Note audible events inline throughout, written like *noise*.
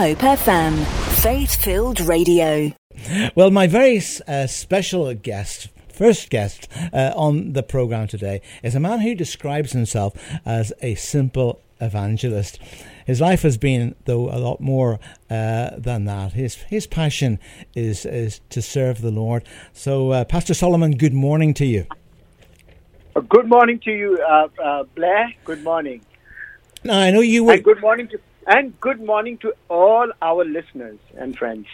Hope FM, faith filled radio. Well, my very uh, special guest first guest uh, on the program today is a man who describes himself as a simple evangelist. His life has been, though, a lot more uh, than that. His his passion is is to serve the Lord. So, uh, Pastor Solomon, good morning to you. Good morning to you, uh, uh, Blair. Good morning. Now, I know you were. And good morning to and good morning to all our listeners and friends.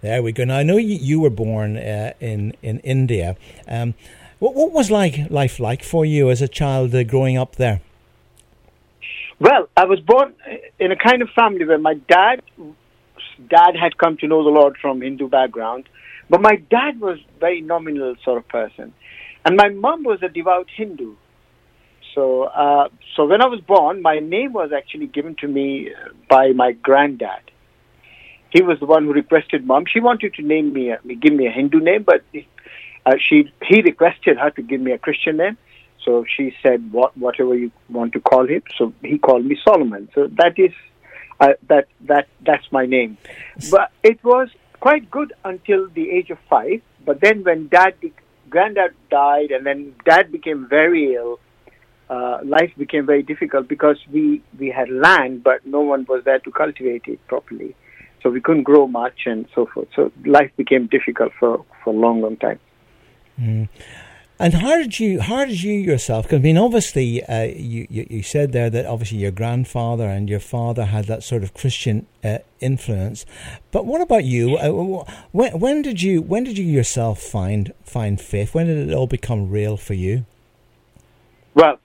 There we go. Now I know you, you were born uh, in in India. Um, what what was like life like for you as a child uh, growing up there? Well, I was born in a kind of family where my dad dad had come to know the Lord from Hindu background, but my dad was very nominal sort of person, and my mom was a devout Hindu. So, uh, so when I was born, my name was actually given to me by my granddad. He was the one who requested mom. She wanted to name me, a, give me a Hindu name, but uh, she he requested her to give me a Christian name. So she said, "What whatever you want to call him." So he called me Solomon. So that is uh, that that that's my name. But it was quite good until the age of five. But then when dad, granddad died, and then dad became very ill, uh, life became very difficult because we we had land, but no one was there to cultivate it properly. So we couldn't grow much and so forth. So life became difficult for for a long, long time. Mm. And how did you how did you yourself? Because I mean, obviously, uh, you, you, you said there that obviously your grandfather and your father had that sort of Christian uh, influence. But what about you? Uh, when when did you when did you yourself find find faith? When did it all become real for you? Well,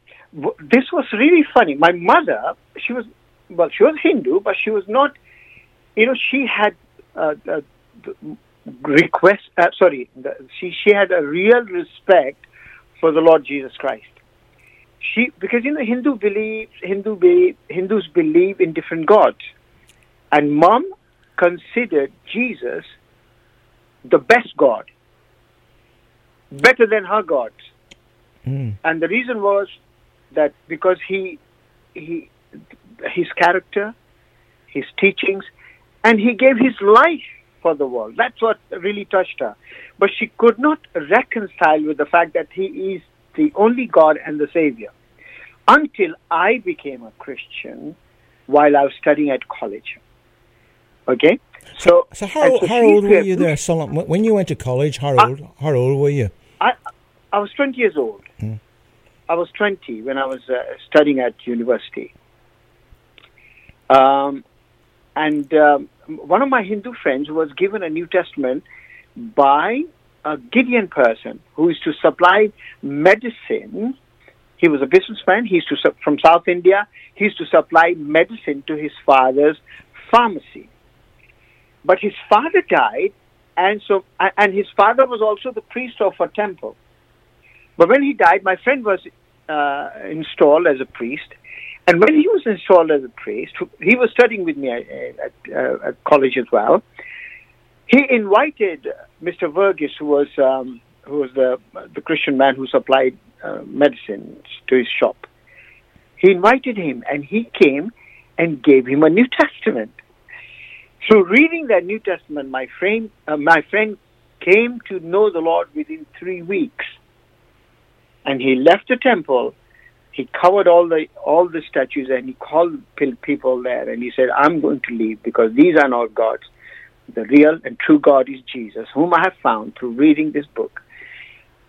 this was really funny. My mother, she was well, she was Hindu, but she was not. You know, she had uh, uh, request. Uh, sorry, she she had a real respect for the Lord Jesus Christ. She because you know Hindu believe Hindu be, Hindus believe in different gods, and mom considered Jesus the best God, better than her gods. Mm. And the reason was that because he he his character, his teachings, and he gave his life for the world. That's what really touched her. But she could not reconcile with the fact that he is the only God and the Savior until I became a Christian while I was studying at college. Okay? So, so how, so how old were you there, Solomon? When you went to college, how old, I, how old were you? I, I was 20 years old. Hmm. I was 20 when I was uh, studying at university. Um, and um, one of my Hindu friends was given a New Testament by a Gideon person who is to supply medicine. He was a businessman. He used to from South India. He used to supply medicine to his father's pharmacy. But his father died, and so and his father was also the priest of a temple. But when he died, my friend was uh, installed as a priest, and when he was installed as a priest, he was studying with me at, at, uh, at college as well. He invited Mr. Verghese, who was um, who was the the Christian man who supplied uh, medicines to his shop. He invited him, and he came and gave him a New Testament. Through reading that New Testament, my friend, uh, my friend came to know the Lord within three weeks, and he left the temple he covered all the all the statues and he called people there and he said, "I'm going to leave because these are not gods. The real and true God is Jesus, whom I have found through reading this book."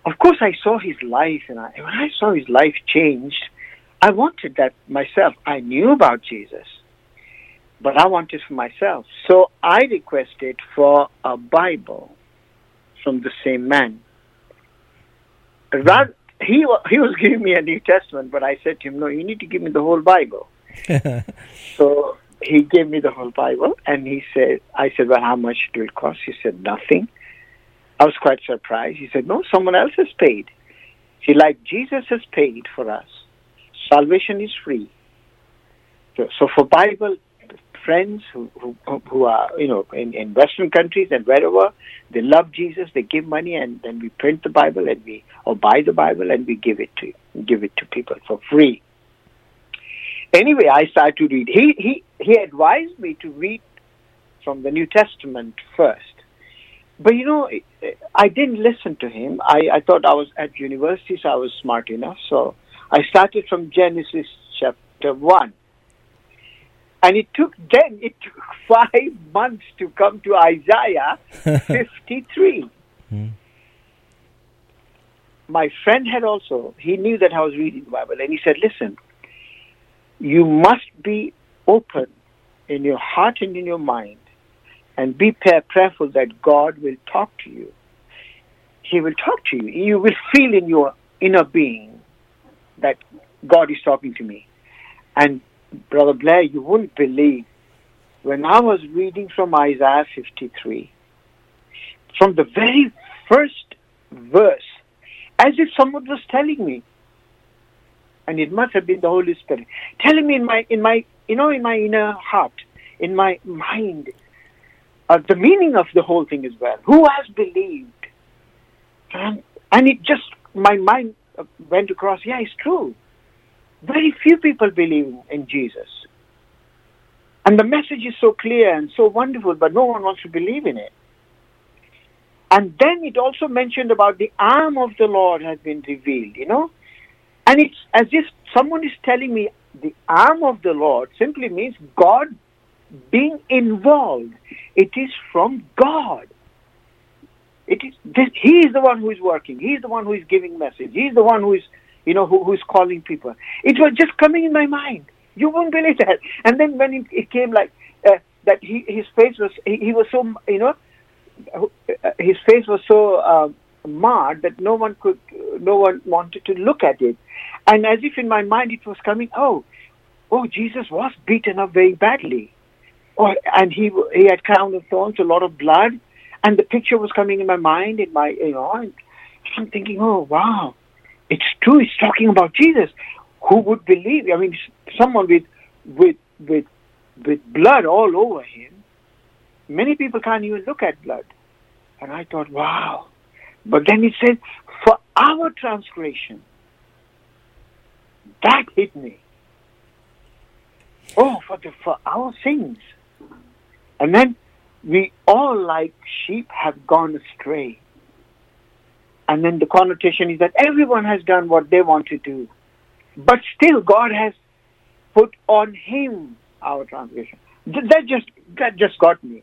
Of course, I saw his life, and I, when I saw his life changed, I wanted that myself. I knew about Jesus, but I wanted for myself. So I requested for a Bible from the same man. Rather, he *laughs* he was giving me a New Testament, but I said to him, "No, you need to give me the whole Bible." *laughs* so he gave me the whole Bible, and he said, "I said, well, how much do it cost?" He said, "Nothing." I was quite surprised. He said, "No, someone else has paid." He like Jesus has paid for us. Salvation is free. So, so for Bible, friends who, who, who are, you know, in, in Western countries and wherever, they love Jesus, they give money and then we print the Bible and we, or buy the Bible and we give it to, give it to people for free. Anyway, I started to read. He, he, he advised me to read from the New Testament first. But you know, I didn't listen to him. I, I thought I was at university, so I was smart enough. So I started from Genesis chapter 1. And it took then, it took *laughs* five months to come to Isaiah *laughs* 53. Hmm. My friend had also, he knew that I was reading the Bible, and he said, listen, you must be open in your heart and in your mind and be prayerful that God will talk to you. He will talk to you. You will feel in your inner being that God is talking to me. And Brother Blair, you wouldn't believe when I was reading from Isaiah 53, from the very first verse, as if someone was telling me, and it must have been the Holy Spirit telling me in my in my you know in my inner heart, in my mind, uh, the meaning of the whole thing as well. Who has believed? And, and it just my mind uh, went across. Yeah, it's true. Very few people believe in Jesus. And the message is so clear and so wonderful, but no one wants to believe in it. And then it also mentioned about the arm of the Lord has been revealed, you know? And it's as if someone is telling me the arm of the Lord simply means God being involved. It is from God. It is this, he is the one who is working. He is the one who is giving message. He is the one who is you know, who, who's calling people. It was just coming in my mind. You won't believe that. And then when it, it came like uh, that, he, his face was, he, he, was so, you know, his face was so uh, marred that no one could, no one wanted to look at it. And as if in my mind it was coming, oh, oh, Jesus was beaten up very badly. Oh, and he he had crown of thorns, a lot of blood, and the picture was coming in my mind, in my you know, and I'm thinking, oh wow, it's true. It's talking about Jesus. Who would believe? I mean, someone with with with with blood all over him. Many people can't even look at blood. And I thought, wow. But then it said, for our transgression. That hit me. Oh, for the for our sins. And then we all like sheep have gone astray. And then the connotation is that everyone has done what they want to do. But still, God has put on him our transgression. That just, that just got me.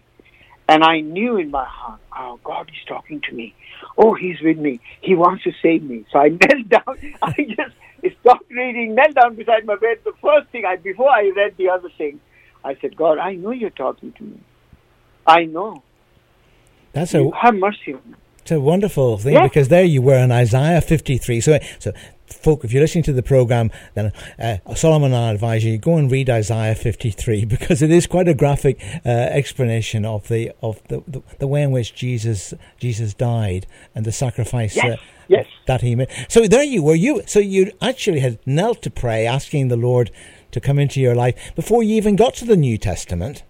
And I knew in my heart, oh, God is talking to me. Oh, He's with me. He wants to save me. So I *laughs* knelt down. I just stopped reading, knelt down beside my bed. The first thing I, before I read the other thing, I said, God, I know you're talking to me. I know. That's a have mercy on me. It's a wonderful thing yeah. because there you were in Isaiah 53. So, so folk, if you're listening to the program, then uh, Solomon, I advise you go and read Isaiah 53 *laughs* because it is quite a graphic uh, explanation of the of the, the, the way in which Jesus Jesus died and the sacrifice yes. Uh, yes. that he made. So there you were. You so you actually had knelt to pray, asking the Lord to come into your life before you even got to the New Testament.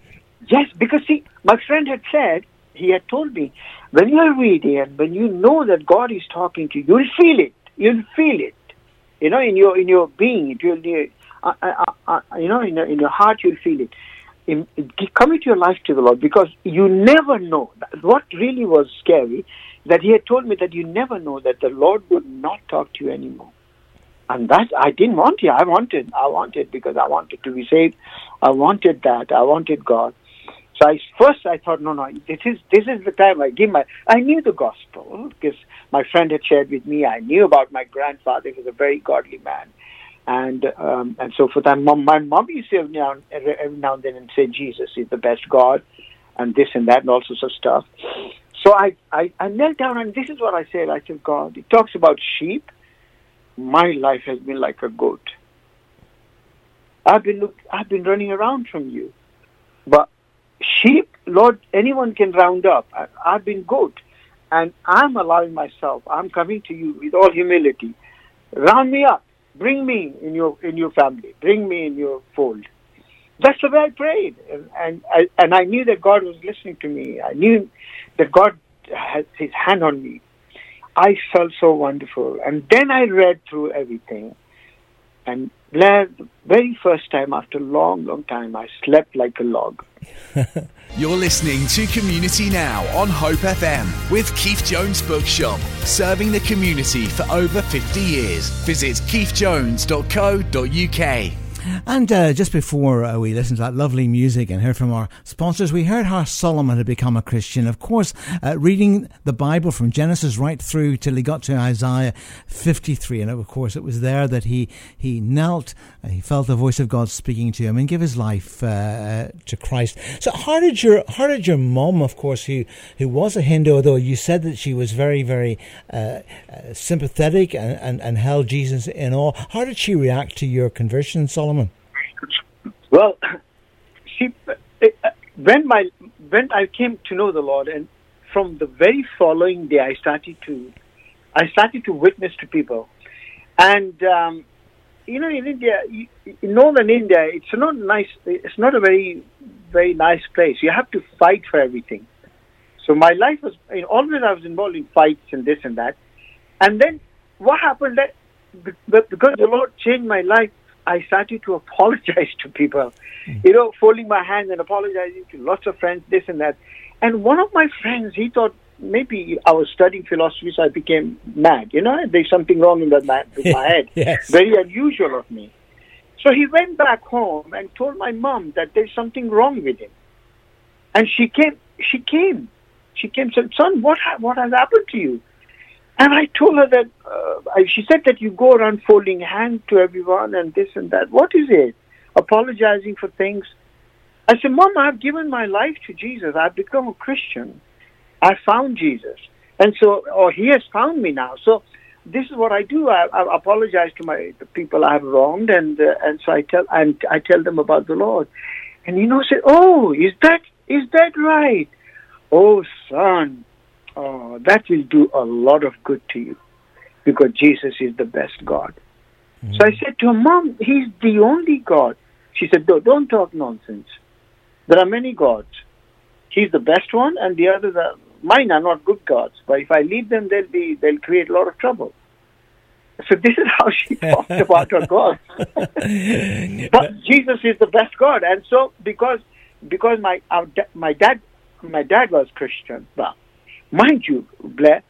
Yes, because see, my friend had said he had told me when you are reading and when you know that God is talking to you, you'll feel it. You'll feel it. You know, in your in your being, will. Uh, uh, uh, you know, in, your, in your heart, you'll feel it. In, commit your life to the Lord because you never know. What really was scary that He had told me that you never know that the Lord would not talk to you anymore. And that I didn't want it. I wanted. I wanted because I wanted to be saved. I wanted that. I wanted God. So I, first I thought, no, no, this is this is the time I give my. I knew the gospel because my friend had shared with me. I knew about my grandfather; he was a very godly man, and um, and so for that, mom, my mom used to every now, every now and then and say Jesus is the best God, and this and that and all sorts of stuff. So I, I I knelt down and this is what I said. I said, God, it talks about sheep. My life has been like a goat. I've been look, I've been running around from you, but sheep, Lord, anyone can round up. I, I've been good. And I'm allowing myself, I'm coming to you with all humility. Round me up. Bring me in your in your family. Bring me in your fold. That's the way I prayed, and and I, and I knew that God was listening to me. I knew that God had His hand on me. I felt so wonderful, and then I read through everything, and the very first time after a long, long time, I slept like a log. *laughs* You're listening to Community Now on Hope FM with Keith Jones Bookshop, serving the community for over 50 years. Visit keithjones.co.uk. And uh, just before uh, we listened to that lovely music and heard from our sponsors, we heard how Solomon had become a Christian. Of course, uh, reading the Bible from Genesis right through till he got to Isaiah 53. And of course, it was there that he, he knelt, he felt the voice of God speaking to him and gave his life uh, uh, to Christ. So how did your, how did your mom, of course, who, who was a Hindu, although you said that she was very, very uh, sympathetic and, and, and held Jesus in awe, how did she react to your conversion, Solomon? Well, *laughs* see, when my when I came to know the Lord, and from the very following day, I started to I started to witness to people, and um, you know, in India, in northern India, it's not nice. It's not a very very nice place. You have to fight for everything. So my life was you know, always I was involved in fights and this and that, and then what happened that because the Lord changed my life, I started to apologize *laughs* to people, mm. you know, folding my hands and apologizing to lots of friends, this and that. And one of my friends, he thought maybe I was studying philosophy, so I became mad. You know, there's something wrong in that ma- *laughs* with my head. yes. Very unusual of me. So he went back home and told my mom that there's something wrong with him. And she came. She came. She came. Said, "Son, what ha- what has happened to you?" And I told her that, uh, she said that you go around folding hands to everyone and this and that. What is it? Apologizing for things. I said, Mom, I've given my life to Jesus. I've become a Christian. I found Jesus. And so, or he has found me now. So this is what I do. I, I apologize to my the people I have wronged, and uh, and so I tell and I tell them about the Lord. And you know, say, oh, is that is that right? Oh, son, oh, that will do a lot of good to you because Jesus is the best God. Mm. So I said to her, Mom, He's the only God. She said, No, don't talk nonsense. There are many gods. He's the best one, and the others are mine are not good gods. But if I leave them, they'll be they'll create a lot of trouble. So this is how she *laughs* talked about her God. *laughs* but Jesus is the best God, and so because because my our, my dad my dad was Christian, well, Mind you, Blair,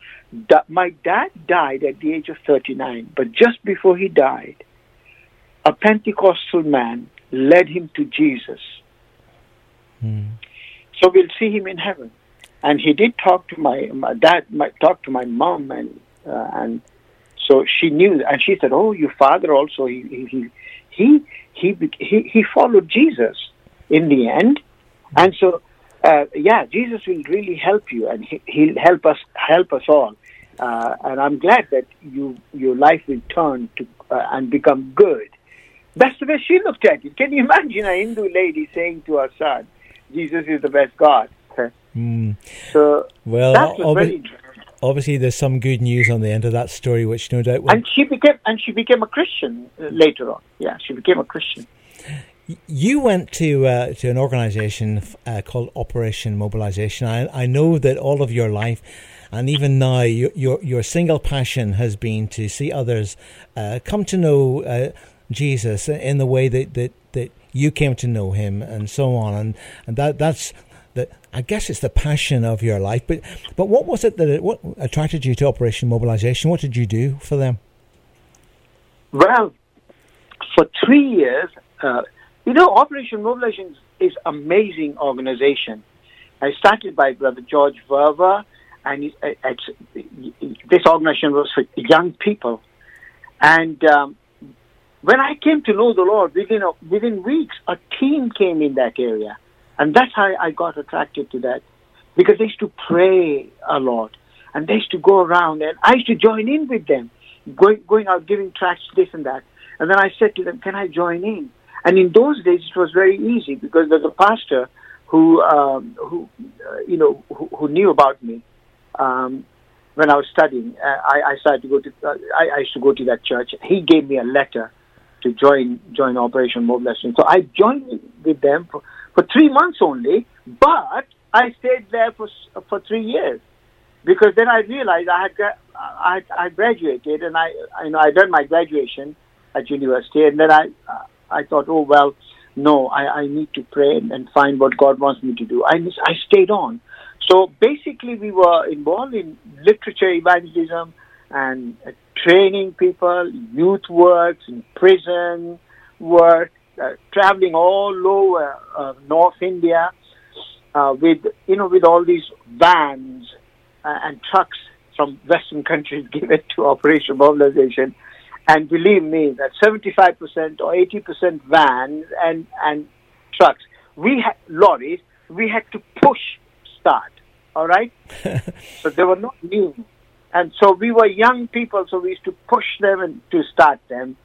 my dad died at the age of 39, but just before he died, a Pentecostal man led him to Jesus. Mm. So we'll see him in heaven. And he did talk to my, my dad, my, talk to my mom, and uh, and so she knew, and she said, "Oh, your father also he he he he he, he followed Jesus in the end." And so uh, yeah, Jesus will really help you, and he, will help us help us all. Uh, and I'm glad that you your life will turn to uh, and become good. That's the way she looked at it. Can you imagine a Hindu lady saying to her son, "Jesus is the best God"? Mm. So well, that was very interesting. Obviously, there's some good news on the end of that story, which no doubt. Will... And she became and she became a Christian uh, later on. Yeah, she became a Christian. You went to uh, to an organisation uh, called Operation Mobilisation. I, I know that all of your life, and even now, your your, your single passion has been to see others uh, come to know uh, Jesus in the way that, that, that you came to know Him, and so on. And and that that's that. I guess it's the passion of your life. But but what was it that it, what attracted you to Operation Mobilisation? What did you do for them? Well, for three years. Uh, you know, Operation Mobilization is amazing organization. I started by Brother George Verwer, and it's, this organization was for young people. And um, when I came to know the Lord, within a, within weeks, a team came in that area, and that's how I got attracted to that, because they used to pray a lot, and they used to go around, and I used to join in with them, going going out giving tracts, this and that. And then I said to them, "Can I join in?" And in those days, it was very easy because there's a pastor who, um, who uh, you know, who, who, knew about me. Um, when I was studying, uh, I, I, started to go to. Uh, I, I, used to go to that church. He gave me a letter to join join Operation Mobilization. So I joined with them for, for three months only, but I stayed there for for three years because then I realized I had I, I graduated and I you know I done my graduation at university and then I I thought, oh well, no, I, I need to pray and find what God wants me to do. I, I stayed on. So basically, we were involved in literature evangelism and uh, training people, youth works, in prison work, uh, traveling all over uh, North India uh, with you know with all these vans uh, and trucks from Western countries *laughs* given to Operation Mobilization. And believe me, that 75% or 80% vans and, and trucks, we had lorries, we had to push start. All right? *laughs* so they were not new. And so we were young people, so we used to push them and to start them.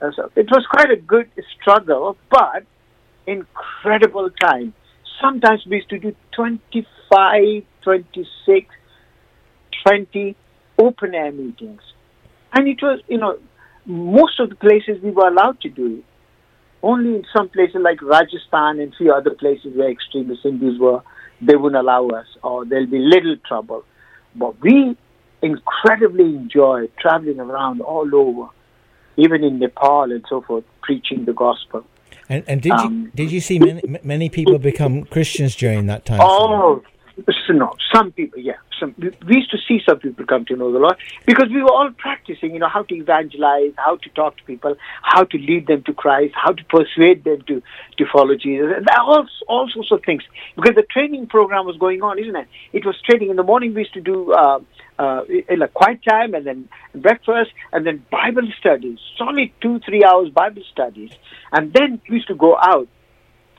Uh, so it was quite a good struggle, but incredible time. Sometimes we used to do 25, 26, 20 open air meetings. And it was, you know, most of the places we were allowed to do it. Only in some places like Rajasthan and few other places where extremist Hindus were, they wouldn't allow us or there'll be little trouble. But we incredibly enjoy traveling around all over, even in Nepal and so forth, preaching the gospel. And, and did um, you did you see many many people become Christians during that time? Oh, no, some people, yeah. Some we used to see some people come to know the Lord because we were all practicing, you know, how to evangelize, how to talk to people, how to lead them to Christ, how to persuade them to to follow Jesus, and all all sorts of things. Because the training program was going on, isn't it? It was training in the morning. We used to do uh, uh, quiet time, and then breakfast, and then Bible studies, solid two three hours Bible studies, and then we used to go out,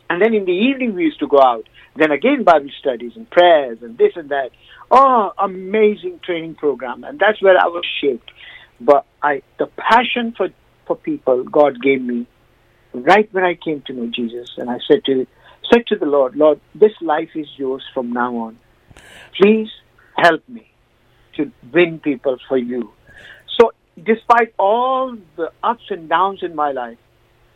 and then in the evening we used to go out then again, Bible studies and prayers and this and that. Oh, amazing training program. And that's where I was shaped. But I, the passion for, for people God gave me right when I came to know Jesus. And I said to, said to the Lord, Lord, this life is yours from now on. Please help me to win people for you. So despite all the ups and downs in my life,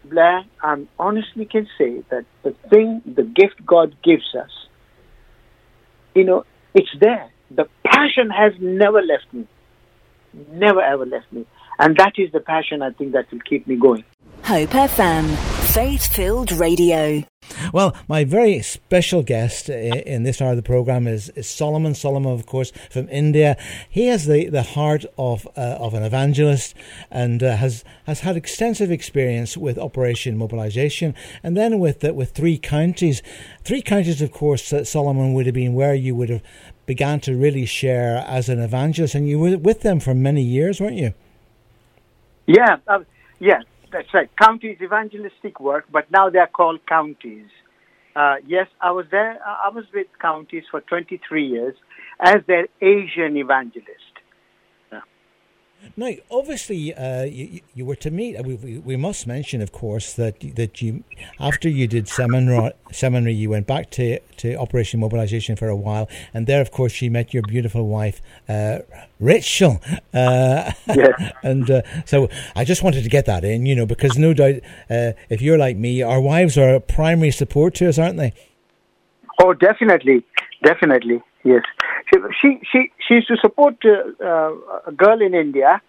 Blair, I honestly can say that the thing, the gift God gives us, you know, it's there. The passion has never left me. Never ever left me. And that is the passion I think that will keep me going. Hope FM, faith filled radio. Well, my very special guest in this hour of the program is, is Solomon. Solomon, of course, from India. He has the, the heart of uh, of an evangelist and uh, has has had extensive experience with Operation Mobilization, and then with uh, with three counties. Three counties, of course, Solomon would have been where you would have began to really share as an evangelist, and you were with them for many years, weren't you? Yeah, uh, yeah. That's right. Counties evangelistic work, but now they are called counties. Uh, yes, I was there. I was with counties for 23 years as their Asian evangelist. Now, obviously, uh, you, you were to meet. We, we, we, must mention, of course, that that you, after you did seminary, seminary, you went back to, to Operation Mobilization for a while, and there, of course, you met your beautiful wife, uh, Rachel. Uh, yes. *laughs* and uh, so, I just wanted to get that in, you know, because no doubt, uh, if you're like me, our wives are a primary support to us, aren't they? Oh, definitely, definitely. Yes, she she she, used to support uh, uh, a girl in India,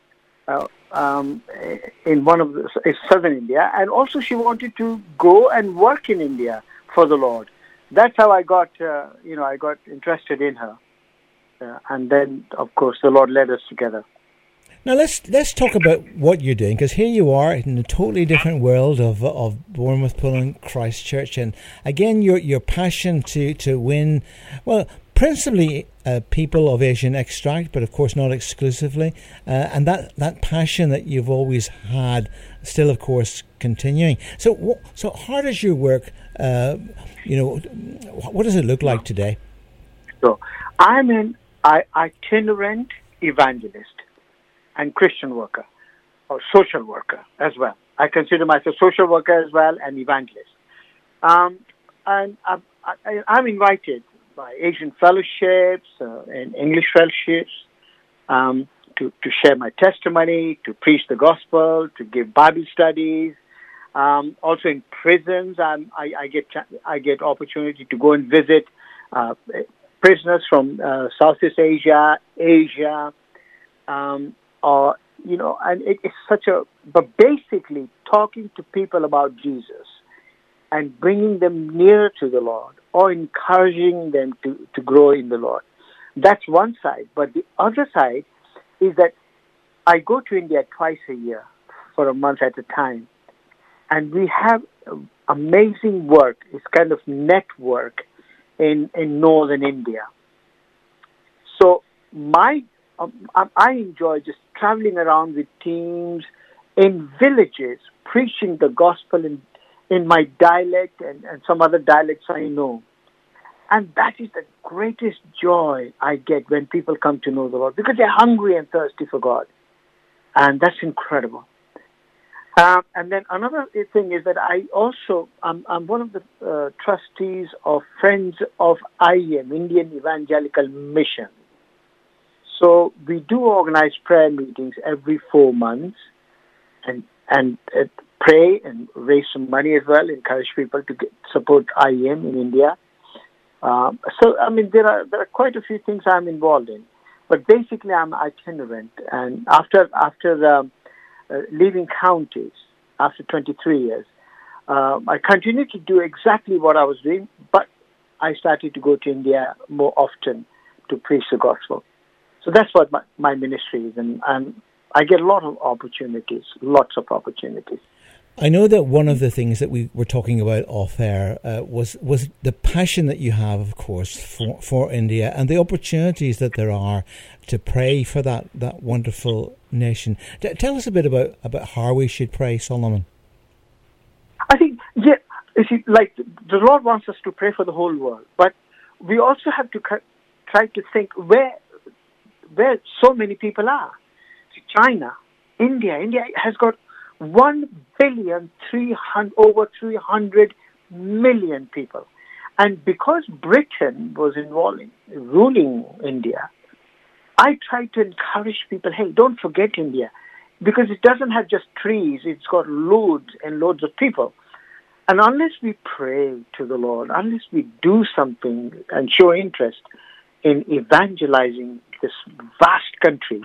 uh, um, in one of the southern India, and also she wanted to go and work in India for the Lord. That's how I got you know I got interested in her, and then of course the Lord led us together. Now let's let's talk about what you're doing because here you are in a totally different world of of Bournemouth Pulling Christchurch, and again your your passion to to win, well principally uh, people of Asian extract, but of course not exclusively. Uh, and that, that passion that you've always had, still of course continuing. So, so how does your work? Uh, you know, what does it look like today? So, I'm an itinerant evangelist and Christian worker, or social worker as well. I consider myself social worker as well and evangelist. Um, and I, I, I'm invited by Asian fellowships uh, and English fellowships um, to, to share my testimony, to preach the gospel, to give Bible studies. Um, also in prisons, um, I, I, get I get opportunity to go and visit uh, prisoners from uh, Southeast Asia, Asia, um, or you know, and it, it's such a. But basically, talking to people about Jesus and bringing them nearer to the Lord or encouraging them to, to grow in the Lord. That's one side. But the other side is that I go to India twice a year for a month at a time. And we have amazing work. It's kind of network in, in northern India. So my um, I enjoy just traveling around with teams in villages, preaching the gospel in in my dialect and, and some other dialects I know. And that is the greatest joy I get when people come to know the Lord because they're hungry and thirsty for God. And that's incredible. Uh, and then another thing is that I also, I'm, I'm one of the uh, trustees of Friends of IEM, Indian Evangelical Mission. So we do organize prayer meetings every four months and, and pray and raise some money as well, encourage people to get, support IEM in India. Um, so, I mean, there are, there are quite a few things I'm involved in. But basically, I'm itinerant. And after, after um, uh, leaving counties after 23 years. Uh, I continued to do exactly what I was doing, but I started to go to India more often to preach the gospel. So that's what my, my ministry is, and, and I get a lot of opportunities, lots of opportunities. I know that one of the things that we were talking about off air uh, was was the passion that you have, of course, for, for India and the opportunities that there are to pray for that, that wonderful nation. T- tell us a bit about, about how we should pray, Solomon. I think, yeah, you see, like the Lord wants us to pray for the whole world, but we also have to try to think where where so many people are. China, India, India has got one billion three hundred over three hundred million people, and because Britain was involved in ruling India, I try to encourage people. Hey, don't forget India, because it doesn't have just trees; it's got loads and loads of people. And unless we pray to the Lord, unless we do something and show interest in evangelizing this vast country,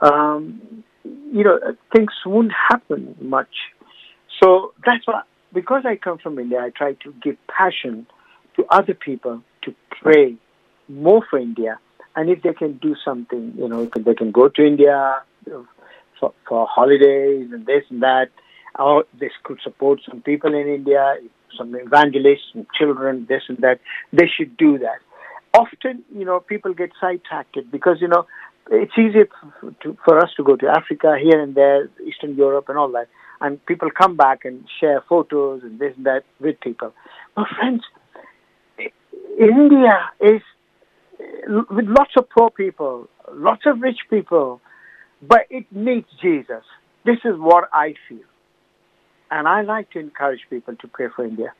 um, you know, things won't happen much. So that's why, because I come from India, I try to give passion to other people to pray more for India. And if they can do something, you know, they can go to India for, for holidays and this and that, or this could support some people in India, some evangelists, some children, this and that. They should do that. Often, you know, people get sidetracked because, you know, it's easier to, for us to go to Africa here and there, Eastern Europe and all that, and people come back and share photos and this and that with people. But friends, India is eh, with lots of poor people, lots of rich people, but it needs Jesus. This is what I feel. And I like to encourage people to pray for India.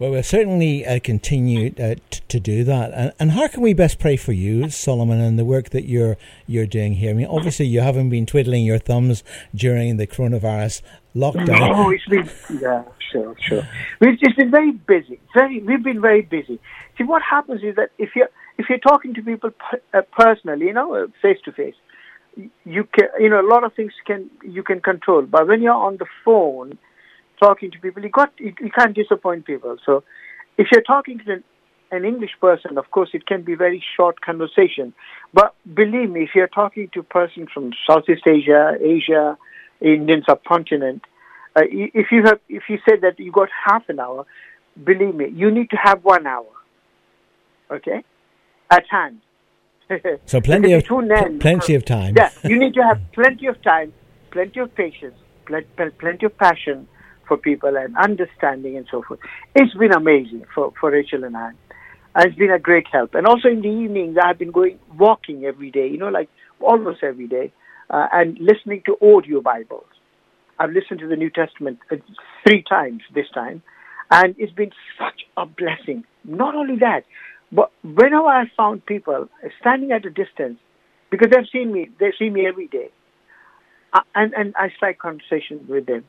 Well, we'll certainly uh, continue uh, t- to do that. And, and, how can we best pray for you, Solomon, and the work that you're you're doing here? I mean, obviously, you haven't been twiddling your thumbs during the coronavirus lockdown. Oh, it's been yeah, sure, sure. We've just been very busy. Very, we've been very busy. See, what happens is that if you're if you're talking to people uh, personally, you know, face to face, you can, you know, a lot of things can you can control. But when you're on the phone talking to people, you got you, you can't disappoint people. So, if you're talking to an, an English person, of course, it can be very short conversation. But believe me, if you're talking to a person from Southeast Asia, Asia, Indian subcontinent, uh, if you have if you said that you got half an hour, believe me, you need to have one hour. Okay, at hand. So plenty *laughs* of plenty of time. yeah, you need to have plenty of time, plenty of patience, plenty of passion for people and understanding and so forth. It's been amazing for, for Rachel and I. And it's been a great help. And also in the evenings, I've been going walking every day, you know, like almost every day, uh, and listening to audio Bibles. I've listened to the New Testament uh, three times this time, and it's been such a blessing. Not only that, but whenever I found people standing at a distance, because they've seen me, they see me every day, uh, and, and I strike conversation with them.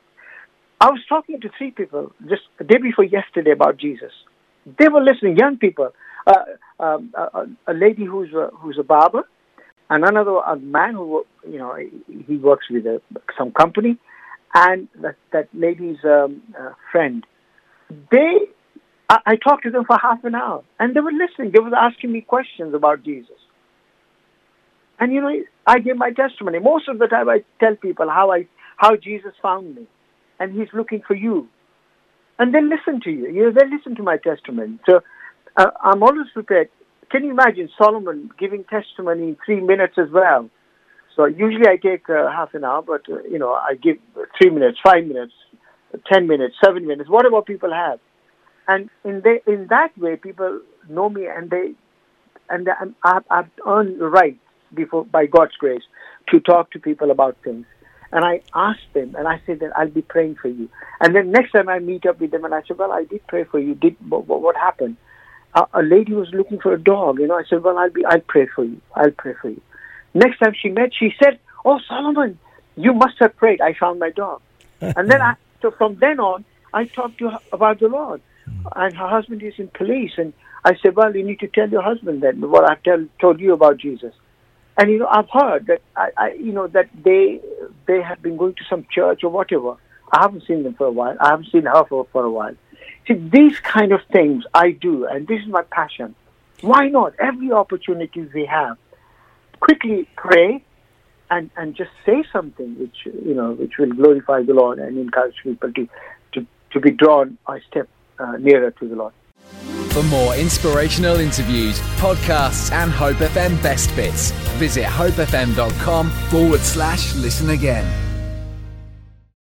I was talking to three people just the day before yesterday about Jesus. They were listening, young people. Uh, um, a, a, lady who's a, who's a barber, and another a man who you know he works with a, some company, and that that lady's um, uh, friend they, I, I talked to them for half an hour, and they were listening. They were asking me questions about Jesus. And you know, I give my testimony. Most of the time, I tell people how I how Jesus found me, and He's looking for you. And they listen to you. You know, they listen to my testimony. So uh, I'm always prepared. Can you imagine Solomon giving testimony in three minutes as well? So usually I take uh, half an hour, but uh, you know I give three minutes, five minutes, ten minutes, seven minutes, whatever people have, and in they, in that way people know me and they and I've, I've earned the right before by God's grace to talk to people about things. And I asked them, and I said that I'll be praying for you. And then next time I meet up with them, and I said, well, I did pray for you. Did what, what happened? A, a lady was looking for a dog. You know, I said, well, I'll be, I'll pray for you. I'll pray for you. Next time she met, she said, "Oh, Solomon, you must have prayed. I found my dog." *laughs* and then, I, so from then on, I talked to her about the Lord. And her husband is in police, and I said, "Well, you need to tell your husband then what I've tell, told you about Jesus." And you know, I've heard that I, I, you know, that they they have been going to some church or whatever. I haven't seen them for a while. I haven't seen her for, for a while. See, these kind of things I do, and this is my passion. Why not? Every opportunity we have, quickly pray and, and just say something which you know which will glorify the Lord and encourage people to to, to be drawn a step uh, nearer to the Lord. For more inspirational interviews, podcasts, and Hope FM best bits, visit hopefm.com forward slash listen again.